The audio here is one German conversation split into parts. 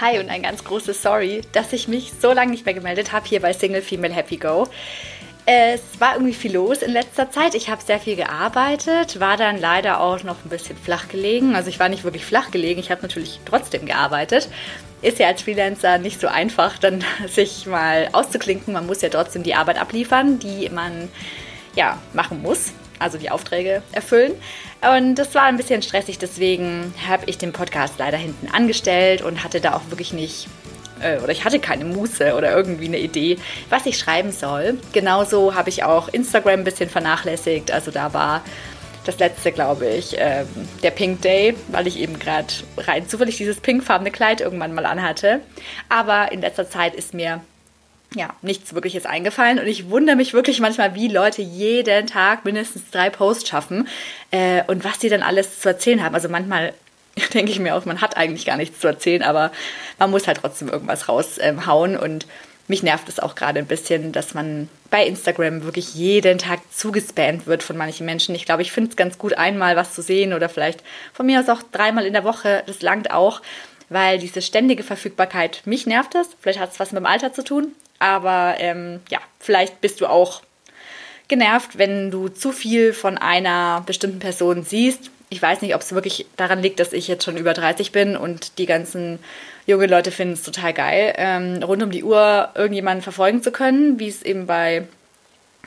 Hi und ein ganz großes Sorry, dass ich mich so lange nicht mehr gemeldet habe hier bei Single Female Happy Go. Es war irgendwie viel los in letzter Zeit. Ich habe sehr viel gearbeitet, war dann leider auch noch ein bisschen flach gelegen. Also ich war nicht wirklich flach gelegen, ich habe natürlich trotzdem gearbeitet. Ist ja als Freelancer nicht so einfach, dann sich mal auszuklinken. Man muss ja trotzdem die Arbeit abliefern, die man ja machen muss also die Aufträge erfüllen. Und das war ein bisschen stressig, deswegen habe ich den Podcast leider hinten angestellt und hatte da auch wirklich nicht, äh, oder ich hatte keine Muße oder irgendwie eine Idee, was ich schreiben soll. Genauso habe ich auch Instagram ein bisschen vernachlässigt. Also da war das letzte, glaube ich, äh, der Pink Day, weil ich eben gerade rein zufällig dieses pinkfarbene Kleid irgendwann mal anhatte. Aber in letzter Zeit ist mir ja, nichts Wirkliches eingefallen. Und ich wundere mich wirklich manchmal, wie Leute jeden Tag mindestens drei Posts schaffen äh, und was sie dann alles zu erzählen haben. Also manchmal denke ich mir auch, man hat eigentlich gar nichts zu erzählen, aber man muss halt trotzdem irgendwas raushauen. Ähm, und mich nervt es auch gerade ein bisschen, dass man bei Instagram wirklich jeden Tag zugespammt wird von manchen Menschen. Ich glaube, ich finde es ganz gut, einmal was zu sehen oder vielleicht von mir aus auch dreimal in der Woche. Das langt auch, weil diese ständige Verfügbarkeit, mich nervt das. Vielleicht hat es was mit dem Alter zu tun, aber ähm, ja, vielleicht bist du auch genervt, wenn du zu viel von einer bestimmten Person siehst. Ich weiß nicht, ob es wirklich daran liegt, dass ich jetzt schon über 30 bin und die ganzen junge Leute finden es total geil, ähm, rund um die Uhr irgendjemanden verfolgen zu können, wie es eben bei,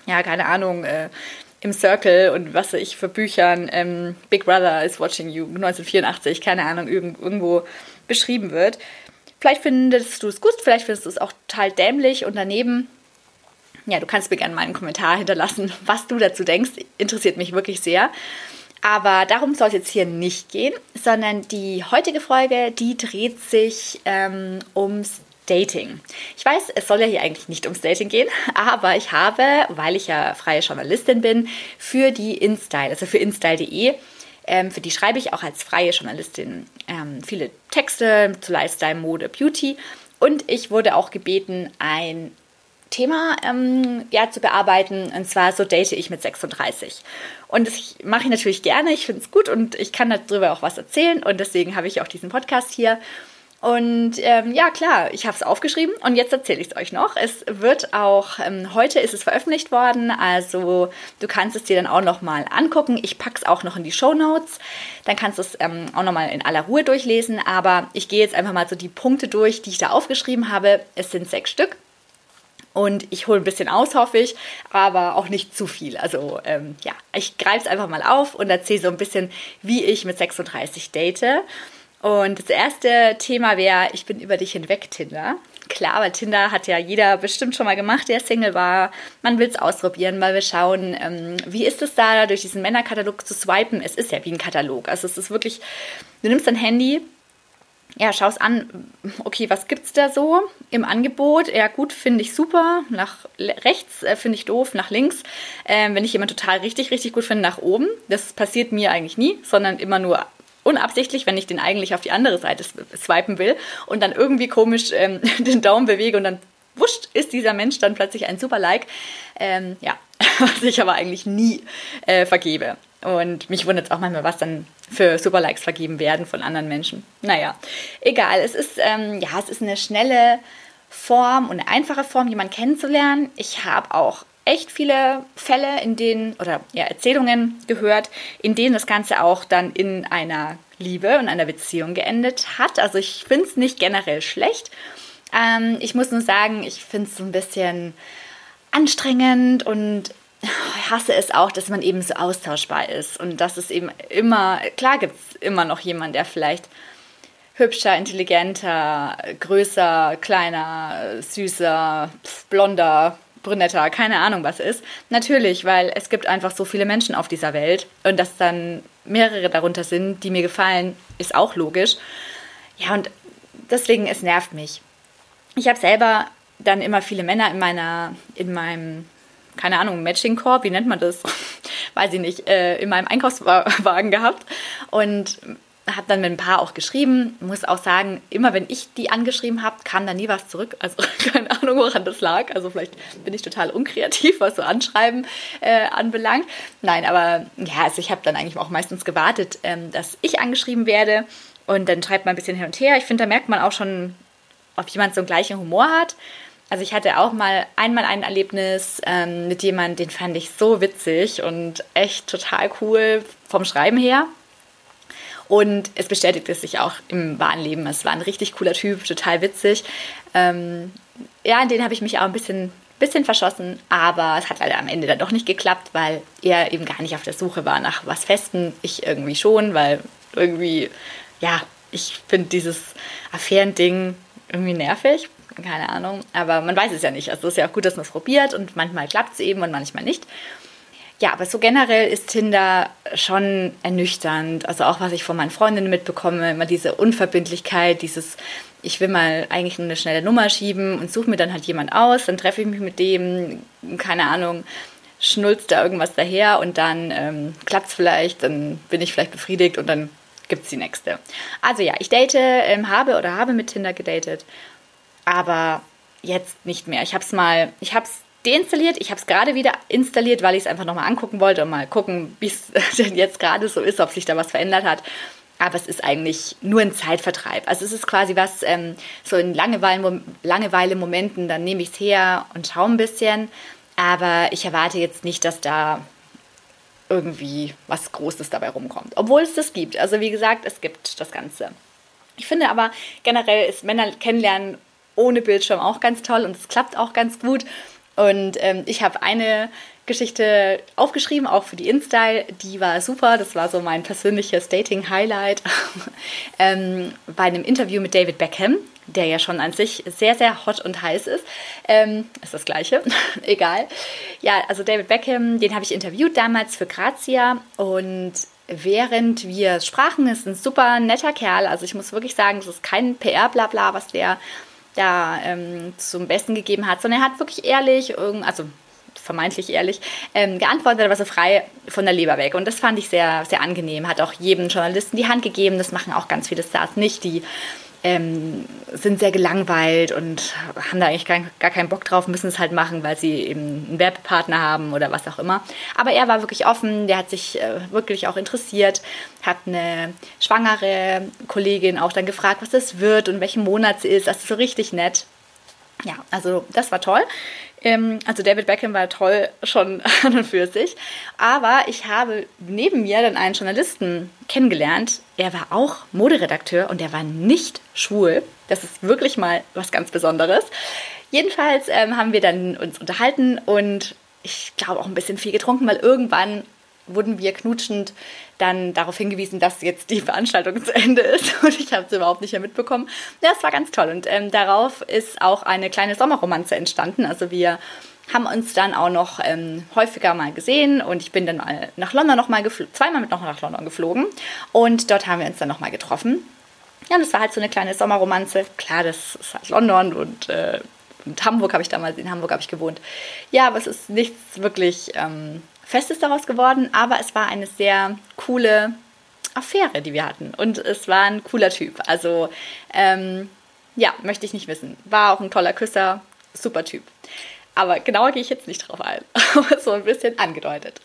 ja, keine Ahnung, äh, im Circle und was ich für Büchern, ähm, Big Brother is Watching You 1984, keine Ahnung, irgendwo beschrieben wird. Vielleicht findest du es gut, vielleicht findest du es auch total dämlich und daneben. Ja, du kannst mir gerne mal einen Kommentar hinterlassen, was du dazu denkst. Interessiert mich wirklich sehr. Aber darum soll es jetzt hier nicht gehen, sondern die heutige Folge, die dreht sich ähm, ums Dating. Ich weiß, es soll ja hier eigentlich nicht ums Dating gehen, aber ich habe, weil ich ja freie Journalistin bin, für die InStyle, also für InStyle.de, ähm, für die schreibe ich auch als freie Journalistin ähm, viele Texte zu Lifestyle, Mode, Beauty. Und ich wurde auch gebeten, ein Thema ähm, ja, zu bearbeiten. Und zwar so date ich mit 36. Und das mache ich natürlich gerne. Ich finde es gut und ich kann darüber auch was erzählen. Und deswegen habe ich auch diesen Podcast hier. Und ähm, ja, klar, ich habe es aufgeschrieben und jetzt erzähle ich es euch noch. Es wird auch, ähm, heute ist es veröffentlicht worden, also du kannst es dir dann auch nochmal angucken. Ich packe es auch noch in die Show Notes. Dann kannst du es ähm, auch nochmal in aller Ruhe durchlesen. Aber ich gehe jetzt einfach mal so die Punkte durch, die ich da aufgeschrieben habe. Es sind sechs Stück. Und ich hole ein bisschen aus, hoffe ich, aber auch nicht zu viel. Also ähm, ja, ich greife es einfach mal auf und erzähle so ein bisschen, wie ich mit 36 date. Und das erste Thema wäre, ich bin über dich hinweg, Tinder. Klar, weil Tinder hat ja jeder bestimmt schon mal gemacht, der Single war. Man will es ausprobieren, mal wir schauen, ähm, wie ist es da, durch diesen Männerkatalog zu swipen. Es ist ja wie ein Katalog. Also es ist wirklich, du nimmst dein Handy, ja, schaust an, okay, was gibt's da so im Angebot? Ja, gut, finde ich super. Nach rechts äh, finde ich doof, nach links. Ähm, wenn ich jemanden total richtig, richtig gut finde, nach oben. Das passiert mir eigentlich nie, sondern immer nur unabsichtlich, wenn ich den eigentlich auf die andere Seite swipen will und dann irgendwie komisch ähm, den Daumen bewege und dann wurscht ist dieser Mensch dann plötzlich ein super Like. Ähm, ja, was ich aber eigentlich nie äh, vergebe. Und mich wundert es auch manchmal, was dann für Super Likes vergeben werden von anderen Menschen. Naja, egal. Es ist, ähm, ja, es ist eine schnelle Form und eine einfache Form, jemanden kennenzulernen. Ich habe auch echt viele Fälle, in denen, oder ja, Erzählungen gehört, in denen das Ganze auch dann in einer Liebe und einer Beziehung geendet hat. Also ich finde es nicht generell schlecht. Ähm, ich muss nur sagen, ich finde es so ein bisschen anstrengend und ich hasse es auch, dass man eben so austauschbar ist und dass es eben immer, klar gibt es immer noch jemanden, der vielleicht hübscher, intelligenter, größer, kleiner, süßer, blonder, brünetter, keine Ahnung was ist. Natürlich, weil es gibt einfach so viele Menschen auf dieser Welt und dass dann mehrere darunter sind, die mir gefallen, ist auch logisch. Ja, und deswegen, es nervt mich. Ich habe selber dann immer viele Männer in meiner, in meinem, keine Ahnung, Matching-Korb, wie nennt man das? Weiß ich nicht, äh, in meinem Einkaufswagen gehabt. Und habe dann mit ein paar auch geschrieben. Muss auch sagen, immer wenn ich die angeschrieben habe, kam da nie was zurück. Also keine Ahnung, woran das lag. Also vielleicht bin ich total unkreativ, was so Anschreiben äh, anbelangt. Nein, aber ja, also ich habe dann eigentlich auch meistens gewartet, ähm, dass ich angeschrieben werde. und dann schreibt man ein bisschen hin und her. Ich finde, da merkt man auch schon, ob jemand so einen gleichen Humor hat. Also ich hatte auch mal einmal ein Erlebnis ähm, mit jemandem, den fand ich so witzig und echt total cool vom Schreiben her. Und es bestätigte sich auch im wahren Leben. Es war ein richtig cooler Typ, total witzig. Ähm, ja, in den habe ich mich auch ein bisschen, bisschen verschossen, aber es hat leider am Ende dann doch nicht geklappt, weil er eben gar nicht auf der Suche war nach was Festen. Ich irgendwie schon, weil irgendwie, ja, ich finde dieses Affärending irgendwie nervig. Keine Ahnung, aber man weiß es ja nicht. Also es ist ja auch gut, dass man es probiert und manchmal klappt es eben und manchmal nicht. Ja, aber so generell ist Tinder schon ernüchternd. Also auch was ich von meinen Freundinnen mitbekomme, immer diese Unverbindlichkeit, dieses, ich will mal eigentlich nur eine schnelle Nummer schieben und suche mir dann halt jemand aus, dann treffe ich mich mit dem, keine Ahnung, schnulzt da irgendwas daher und dann ähm, klappt es vielleicht, dann bin ich vielleicht befriedigt und dann gibt es die nächste. Also ja, ich date, ähm, habe oder habe mit Tinder gedatet, aber jetzt nicht mehr. Ich habe es mal, ich habe es deinstalliert. Ich habe es gerade wieder installiert, weil ich es einfach nochmal angucken wollte und mal gucken, wie es denn jetzt gerade so ist, ob sich da was verändert hat. Aber es ist eigentlich nur ein Zeitvertreib. Also es ist quasi was, ähm, so in Langeweile-Momenten, dann nehme ich es her und schaue ein bisschen. Aber ich erwarte jetzt nicht, dass da irgendwie was Großes dabei rumkommt. Obwohl es das gibt. Also wie gesagt, es gibt das Ganze. Ich finde aber generell ist Männer kennenlernen ohne Bildschirm auch ganz toll und es klappt auch ganz gut. Und ähm, ich habe eine Geschichte aufgeschrieben, auch für die InStyle. Die war super. Das war so mein persönliches Dating-Highlight ähm, bei einem Interview mit David Beckham, der ja schon an sich sehr, sehr hot und heiß ist. Ähm, ist das Gleiche, egal. Ja, also David Beckham, den habe ich interviewt damals für Grazia und während wir sprachen, ist ein super netter Kerl. Also ich muss wirklich sagen, es ist kein PR-Blabla, was der da ähm, zum Besten gegeben hat, sondern er hat wirklich ehrlich, also vermeintlich ehrlich, ähm, geantwortet, aber so frei von der Leber weg. Und das fand ich sehr, sehr angenehm. Hat auch jedem Journalisten die Hand gegeben. Das machen auch ganz viele Stars nicht, die ähm, sind sehr gelangweilt und haben da eigentlich gar, gar keinen Bock drauf, müssen es halt machen, weil sie eben einen Werbepartner haben oder was auch immer. Aber er war wirklich offen, der hat sich äh, wirklich auch interessiert, hat eine schwangere Kollegin auch dann gefragt, was das wird und welchen Monat sie ist. Das ist so richtig nett. Ja, also das war toll. Ähm, also David Beckham war toll schon an und für sich. Aber ich habe neben mir dann einen Journalisten kennengelernt. Er war auch Moderedakteur und er war nicht schwul. Das ist wirklich mal was ganz Besonderes. Jedenfalls ähm, haben wir dann uns unterhalten und ich glaube auch ein bisschen viel getrunken, weil irgendwann wurden wir knutschend dann darauf hingewiesen, dass jetzt die Veranstaltung zu Ende ist und ich habe es überhaupt nicht mehr mitbekommen. Ja, es war ganz toll und ähm, darauf ist auch eine kleine Sommerromanze entstanden. Also wir haben uns dann auch noch ähm, häufiger mal gesehen und ich bin dann mal nach London noch mal zweimal mit noch nach London geflogen und dort haben wir uns dann noch mal getroffen. Ja, und das war halt so eine kleine Sommerromanze. Klar, das ist halt London und äh, und Hamburg habe ich damals, in Hamburg habe ich gewohnt. Ja, aber es ist nichts wirklich ähm, Festes daraus geworden, aber es war eine sehr coole Affäre, die wir hatten. Und es war ein cooler Typ. Also, ähm, ja, möchte ich nicht wissen. War auch ein toller Küsser, super Typ. Aber genauer gehe ich jetzt nicht drauf ein. Aber so ein bisschen angedeutet.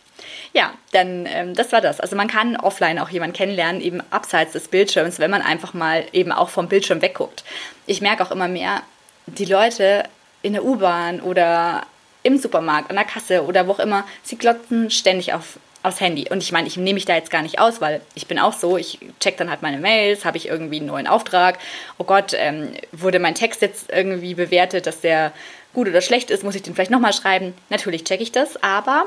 Ja, dann ähm, das war das. Also man kann offline auch jemanden kennenlernen, eben abseits des Bildschirms, wenn man einfach mal eben auch vom Bildschirm wegguckt. Ich merke auch immer mehr, die Leute in der U-Bahn oder im Supermarkt, an der Kasse oder wo auch immer, sie glotzen ständig auf, aufs Handy. Und ich meine, ich nehme mich da jetzt gar nicht aus, weil ich bin auch so, ich check dann halt meine Mails, habe ich irgendwie einen neuen Auftrag. Oh Gott, ähm, wurde mein Text jetzt irgendwie bewertet, dass der gut oder schlecht ist, muss ich den vielleicht nochmal schreiben. Natürlich checke ich das, aber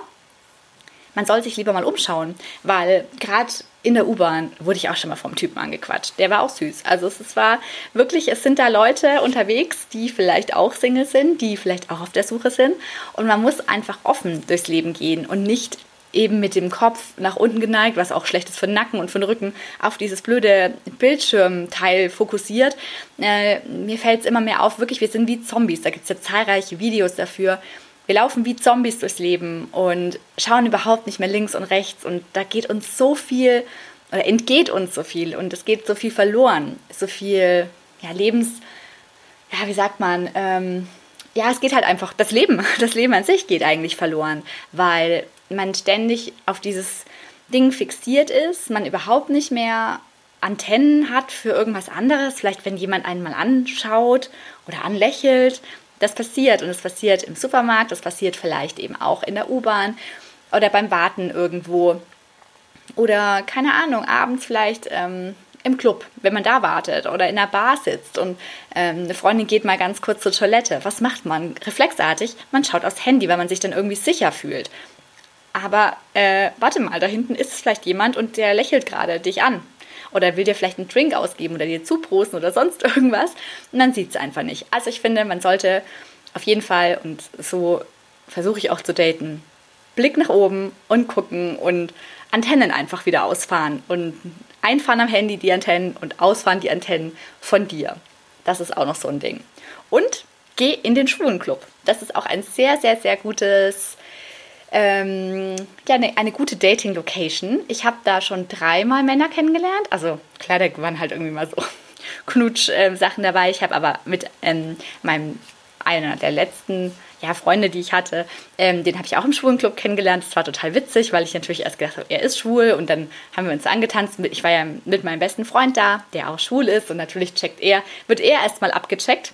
man soll sich lieber mal umschauen, weil gerade in der U-Bahn wurde ich auch schon mal vom Typen angequatscht. Der war auch süß. Also es war wirklich, es sind da Leute unterwegs, die vielleicht auch Single sind, die vielleicht auch auf der Suche sind. Und man muss einfach offen durchs Leben gehen und nicht eben mit dem Kopf nach unten geneigt, was auch schlecht ist für den Nacken und für den Rücken, auf dieses blöde Bildschirmteil fokussiert. Äh, mir fällt es immer mehr auf, wirklich, wir sind wie Zombies. Da gibt es ja zahlreiche Videos dafür, wir laufen wie Zombies durchs Leben und schauen überhaupt nicht mehr links und rechts und da geht uns so viel oder entgeht uns so viel und es geht so viel verloren, so viel ja, Lebens, ja, wie sagt man, ähm, ja, es geht halt einfach, das Leben, das Leben an sich geht eigentlich verloren, weil man ständig auf dieses Ding fixiert ist, man überhaupt nicht mehr Antennen hat für irgendwas anderes, vielleicht wenn jemand einen mal anschaut oder anlächelt. Das passiert und es passiert im Supermarkt, das passiert vielleicht eben auch in der U-Bahn oder beim Warten irgendwo oder keine Ahnung, abends vielleicht ähm, im Club, wenn man da wartet oder in der Bar sitzt und ähm, eine Freundin geht mal ganz kurz zur Toilette. Was macht man? Reflexartig, man schaut aufs Handy, weil man sich dann irgendwie sicher fühlt. Aber äh, warte mal, da hinten ist vielleicht jemand und der lächelt gerade dich an. Oder will dir vielleicht einen Drink ausgeben oder dir zuprosten oder sonst irgendwas. Und dann sieht es einfach nicht. Also ich finde, man sollte auf jeden Fall, und so versuche ich auch zu daten, Blick nach oben und gucken und Antennen einfach wieder ausfahren. Und einfahren am Handy die Antennen und ausfahren die Antennen von dir. Das ist auch noch so ein Ding. Und geh in den Schwulenclub. Das ist auch ein sehr, sehr, sehr gutes ähm, ja, eine, eine gute Dating-Location. Ich habe da schon dreimal Männer kennengelernt. Also klar, da waren halt irgendwie mal so Knutsch-Sachen ähm, dabei. Ich habe aber mit ähm, meinem einer der letzten ja, Freunde, die ich hatte, ähm, den habe ich auch im Schwulenclub kennengelernt. Das war total witzig, weil ich natürlich erst gedacht habe, er ist schwul und dann haben wir uns angetanzt. Ich war ja mit meinem besten Freund da, der auch schwul ist und natürlich checkt er, wird er erstmal abgecheckt.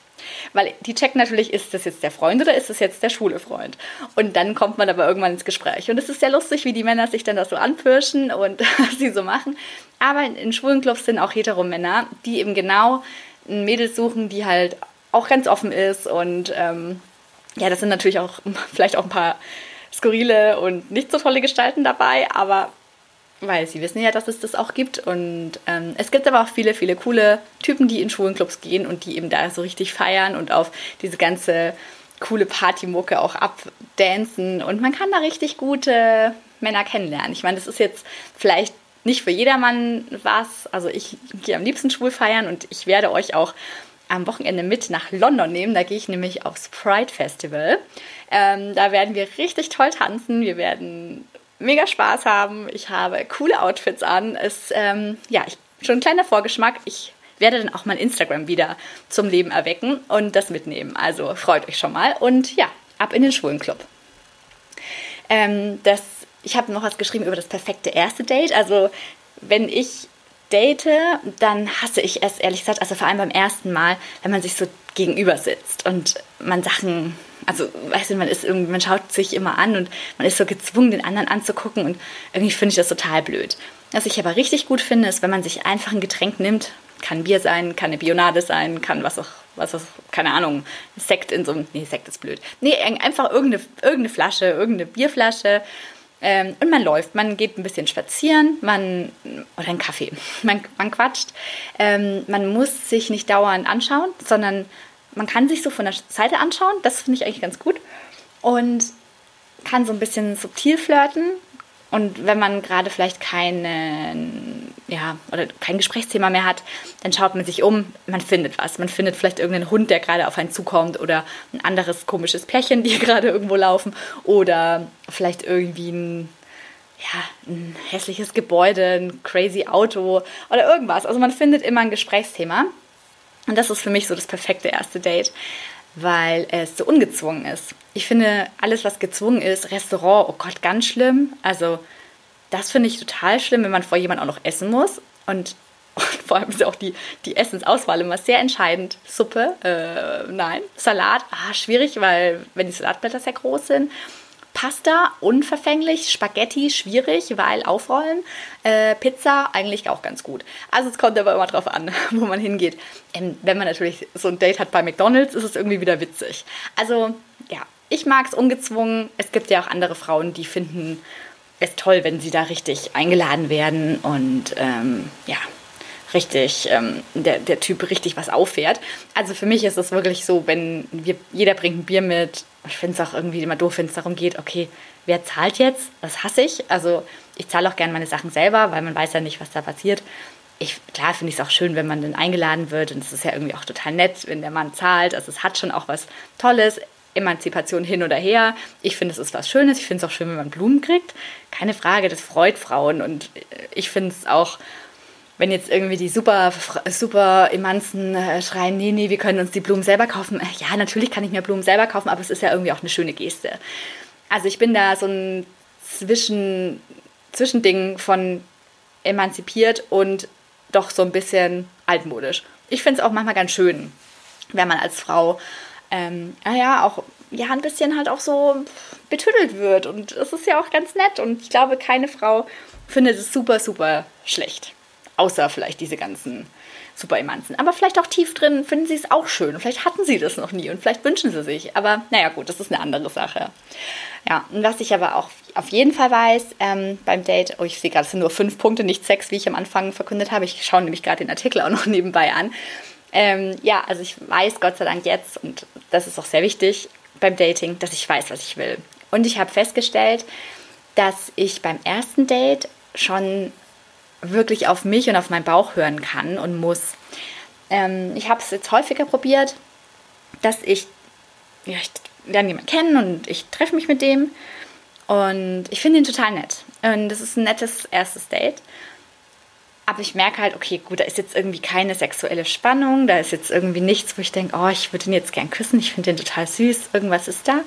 Weil die checken natürlich, ist das jetzt der Freund oder ist das jetzt der schwule Freund? Und dann kommt man aber irgendwann ins Gespräch. Und es ist sehr lustig, wie die Männer sich dann das so anpirschen und was sie so machen. Aber in, in schwulen Clubs sind auch Heteromänner, die eben genau ein Mädel suchen, die halt auch ganz offen ist. Und ähm, ja, das sind natürlich auch vielleicht auch ein paar skurrile und nicht so tolle Gestalten dabei, aber weil sie wissen ja, dass es das auch gibt. Und ähm, es gibt aber auch viele, viele coole Typen, die in Schwulenclubs gehen und die eben da so richtig feiern und auf diese ganze coole Partymucke auch abdancen. Und man kann da richtig gute Männer kennenlernen. Ich meine, das ist jetzt vielleicht nicht für jedermann was. Also ich gehe am liebsten schwul feiern und ich werde euch auch am Wochenende mit nach London nehmen. Da gehe ich nämlich aufs Pride Festival. Ähm, da werden wir richtig toll tanzen. Wir werden mega Spaß haben. Ich habe coole Outfits an. Es, ähm, ja, ich, schon ein kleiner Vorgeschmack. Ich werde dann auch mein Instagram wieder zum Leben erwecken und das mitnehmen. Also freut euch schon mal. Und ja, ab in den Schwulenclub. Ähm, das, ich habe noch was geschrieben über das perfekte erste Date. Also wenn ich date, dann hasse ich es ehrlich gesagt, also vor allem beim ersten Mal, wenn man sich so gegenüber sitzt und man Sachen, also weißt du, man ist irgendwie, man schaut sich immer an und man ist so gezwungen, den anderen anzugucken und irgendwie finde ich das total blöd. Was ich aber richtig gut finde, ist, wenn man sich einfach ein Getränk nimmt, kann Bier sein, kann eine Bionade sein, kann was auch, was auch, keine Ahnung, Sekt in so einem, nee, Sekt ist blöd. Nee, einfach irgendeine, irgendeine Flasche, irgendeine Bierflasche ähm, und man läuft, man geht ein bisschen spazieren, man oder einen Kaffee, man, man quatscht. Ähm, man muss sich nicht dauernd anschauen, sondern man kann sich so von der Seite anschauen. Das finde ich eigentlich ganz gut und kann so ein bisschen subtil flirten. Und wenn man gerade vielleicht keinen ja, oder kein Gesprächsthema mehr hat, dann schaut man sich um, man findet was. Man findet vielleicht irgendeinen Hund, der gerade auf einen zukommt oder ein anderes komisches Pärchen, die gerade irgendwo laufen oder vielleicht irgendwie ein, ja, ein hässliches Gebäude, ein crazy Auto oder irgendwas. Also man findet immer ein Gesprächsthema. Und das ist für mich so das perfekte erste Date, weil es so ungezwungen ist. Ich finde, alles, was gezwungen ist, Restaurant, oh Gott, ganz schlimm. Also das finde ich total schlimm, wenn man vor jemand auch noch essen muss. Und, und vor allem ist auch die, die Essensauswahl immer sehr entscheidend. Suppe, äh, nein. Salat, ah, schwierig, weil wenn die Salatblätter sehr groß sind. Pasta, unverfänglich. Spaghetti, schwierig, weil aufrollen. Äh, Pizza, eigentlich auch ganz gut. Also es kommt aber immer drauf an, wo man hingeht. Ähm, wenn man natürlich so ein Date hat bei McDonalds, ist es irgendwie wieder witzig. Also, ja, ich mag es ungezwungen. Es gibt ja auch andere Frauen, die finden ist toll, wenn sie da richtig eingeladen werden und ähm, ja, richtig, ähm, der, der Typ richtig was auffährt. Also für mich ist es wirklich so, wenn wir, jeder bringt ein Bier mit. Ich finde es auch irgendwie immer doof, wenn es darum geht, okay, wer zahlt jetzt? Das hasse ich. Also ich zahle auch gerne meine Sachen selber, weil man weiß ja nicht, was da passiert. Ich, klar finde ich es auch schön, wenn man dann eingeladen wird und es ist ja irgendwie auch total nett, wenn der Mann zahlt. Also es hat schon auch was Tolles. Emanzipation hin oder her. Ich finde, es ist was Schönes. Ich finde es auch schön, wenn man Blumen kriegt. Keine Frage, das freut Frauen. Und ich finde es auch, wenn jetzt irgendwie die super, super Emanzen äh, schreien, nee, nee, wir können uns die Blumen selber kaufen. Äh, ja, natürlich kann ich mir Blumen selber kaufen, aber es ist ja irgendwie auch eine schöne Geste. Also ich bin da so ein Zwischen, Zwischending von emanzipiert und doch so ein bisschen altmodisch. Ich finde es auch manchmal ganz schön, wenn man als Frau, ähm, naja, auch ja, ein bisschen halt auch so betüdelt wird. Und es ist ja auch ganz nett. Und ich glaube, keine Frau findet es super, super schlecht. Außer vielleicht diese ganzen Superemanzen. Aber vielleicht auch tief drin finden sie es auch schön. Vielleicht hatten sie das noch nie und vielleicht wünschen sie sich. Aber naja, gut, das ist eine andere Sache. Ja, und was ich aber auch auf jeden Fall weiß ähm, beim Date, oh, ich sehe gerade, es sind nur fünf Punkte, nicht sechs, wie ich am Anfang verkündet habe. Ich schaue nämlich gerade den Artikel auch noch nebenbei an. Ähm, ja, also ich weiß Gott sei Dank jetzt, und das ist auch sehr wichtig beim Dating, dass ich weiß, was ich will. Und ich habe festgestellt, dass ich beim ersten Date schon wirklich auf mich und auf meinen Bauch hören kann und muss. Ähm, ich habe es jetzt häufiger probiert, dass ich, ja, ich lerne jemanden kennen und ich treffe mich mit dem und ich finde ihn total nett. Und das ist ein nettes erstes Date. Aber ich merke halt, okay, gut, da ist jetzt irgendwie keine sexuelle Spannung, da ist jetzt irgendwie nichts, wo ich denke, oh, ich würde ihn jetzt gern küssen, ich finde ihn total süß, irgendwas ist da.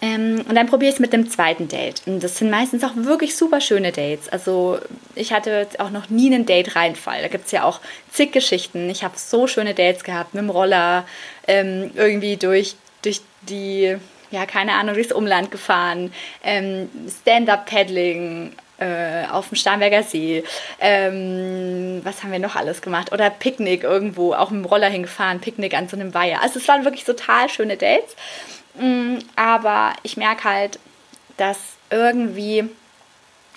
Ähm, und dann probiere ich es mit dem zweiten Date. Und das sind meistens auch wirklich super schöne Dates. Also ich hatte auch noch nie einen Date-Reinfall. Da gibt es ja auch zig Geschichten. Ich habe so schöne Dates gehabt mit dem Roller, ähm, irgendwie durch, durch die, ja, keine Ahnung, durchs Umland gefahren, ähm, Stand-up-Paddling, äh, auf dem Starnberger See. Ähm, was haben wir noch alles gemacht? Oder Picknick irgendwo, auch mit dem Roller hingefahren, Picknick an so einem Weiher. Also es waren wirklich total schöne Dates. Mm, aber ich merke halt, dass irgendwie,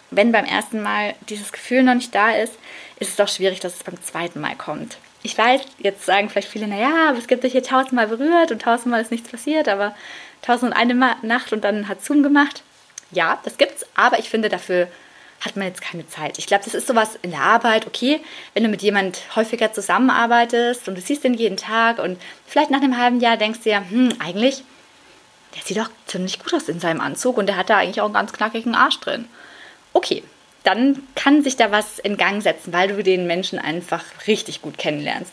wenn beim ersten Mal dieses Gefühl noch nicht da ist, ist es doch schwierig, dass es beim zweiten Mal kommt. Ich weiß, jetzt sagen vielleicht viele, naja, es gibt sich hier tausendmal berührt und tausendmal ist nichts passiert, aber tausend und eine Nacht und dann hat Zoom gemacht. Ja, das gibt's, aber ich finde, dafür hat man jetzt keine Zeit. Ich glaube, das ist sowas in der Arbeit, okay, wenn du mit jemand häufiger zusammenarbeitest und du siehst den jeden Tag und vielleicht nach einem halben Jahr denkst du ja, hm, eigentlich der sieht doch ziemlich gut aus in seinem Anzug und der hat da eigentlich auch einen ganz knackigen Arsch drin. Okay, dann kann sich da was in Gang setzen, weil du den Menschen einfach richtig gut kennenlernst.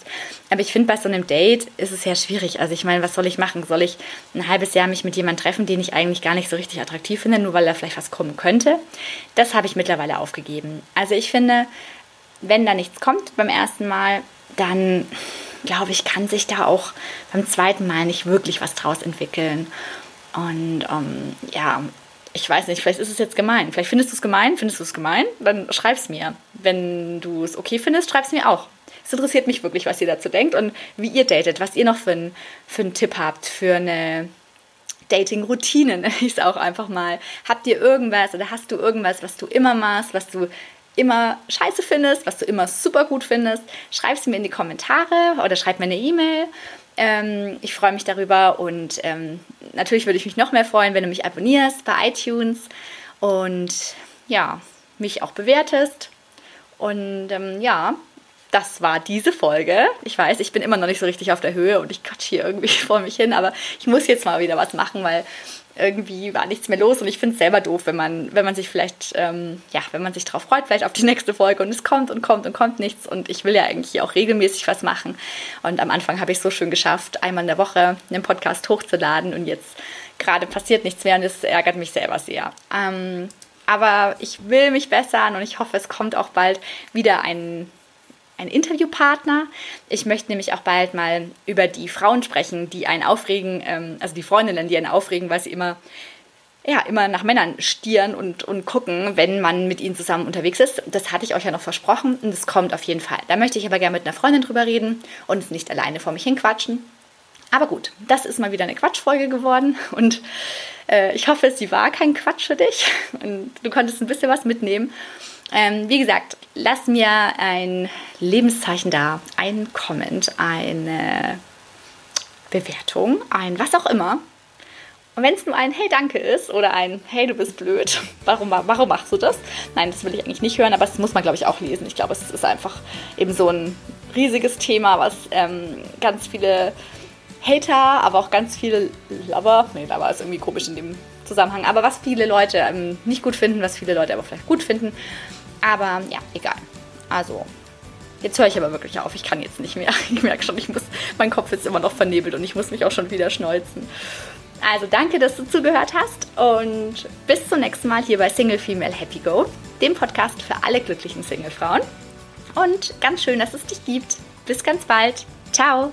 Aber ich finde, bei so einem Date ist es ja schwierig. Also ich meine, was soll ich machen? Soll ich ein halbes Jahr mich mit jemandem treffen, den ich eigentlich gar nicht so richtig attraktiv finde, nur weil da vielleicht was kommen könnte? Das habe ich mittlerweile aufgegeben. Also ich finde, wenn da nichts kommt beim ersten Mal, dann glaube ich, kann sich da auch beim zweiten Mal nicht wirklich was draus entwickeln. Und ähm, ja, ich weiß nicht, vielleicht ist es jetzt gemein. Vielleicht findest du es gemein, findest du es gemein, dann schreib es mir. Wenn du es okay findest, schreib es mir auch. Es interessiert mich wirklich, was ihr dazu denkt und wie ihr datet, was ihr noch für, ein, für einen Tipp habt, für eine Dating-Routine, nenne ich es auch einfach mal. Habt ihr irgendwas oder hast du irgendwas, was du immer machst, was du immer scheiße findest, was du immer super gut findest? Schreib es mir in die Kommentare oder schreib mir eine E-Mail ähm, ich freue mich darüber und ähm, natürlich würde ich mich noch mehr freuen, wenn du mich abonnierst bei iTunes und ja, mich auch bewertest. Und ähm, ja, das war diese Folge. Ich weiß, ich bin immer noch nicht so richtig auf der Höhe und ich quatsch hier irgendwie vor mich hin, aber ich muss jetzt mal wieder was machen, weil irgendwie war nichts mehr los. Und ich finde es selber doof, wenn man, wenn man sich vielleicht, ähm, ja, wenn man sich darauf freut, vielleicht auf die nächste Folge. Und es kommt und kommt und kommt nichts. Und ich will ja eigentlich auch regelmäßig was machen. Und am Anfang habe ich es so schön geschafft, einmal in der Woche einen Podcast hochzuladen. Und jetzt gerade passiert nichts mehr. Und es ärgert mich selber sehr. Ähm, aber ich will mich bessern. Und ich hoffe, es kommt auch bald wieder ein ein Interviewpartner. Ich möchte nämlich auch bald mal über die Frauen sprechen, die einen aufregen, ähm, also die Freundinnen, die einen aufregen, weil sie immer, ja, immer nach Männern stieren und, und gucken, wenn man mit ihnen zusammen unterwegs ist. Das hatte ich euch ja noch versprochen und das kommt auf jeden Fall. Da möchte ich aber gerne mit einer Freundin drüber reden und nicht alleine vor mich hinquatschen. Aber gut, das ist mal wieder eine Quatschfolge geworden und äh, ich hoffe, sie war kein Quatsch für dich und du konntest ein bisschen was mitnehmen. Ähm, wie gesagt, lass mir ein Lebenszeichen da, ein Comment, eine Bewertung, ein was auch immer. Und wenn es nur ein Hey, danke ist oder ein Hey, du bist blöd, warum, warum machst du das? Nein, das will ich eigentlich nicht hören, aber das muss man, glaube ich, auch lesen. Ich glaube, es ist einfach eben so ein riesiges Thema, was ähm, ganz viele Hater, aber auch ganz viele Lover, nee, Lover ist irgendwie komisch in dem Zusammenhang, aber was viele Leute ähm, nicht gut finden, was viele Leute aber vielleicht gut finden. Aber ja, egal. Also, jetzt höre ich aber wirklich auf. Ich kann jetzt nicht mehr. Ich merke schon, ich muss, mein Kopf ist immer noch vernebelt und ich muss mich auch schon wieder schneuzen. Also danke, dass du zugehört hast und bis zum nächsten Mal hier bei Single Female Happy Go, dem Podcast für alle glücklichen Singlefrauen. und ganz schön, dass es dich gibt. Bis ganz bald. Ciao.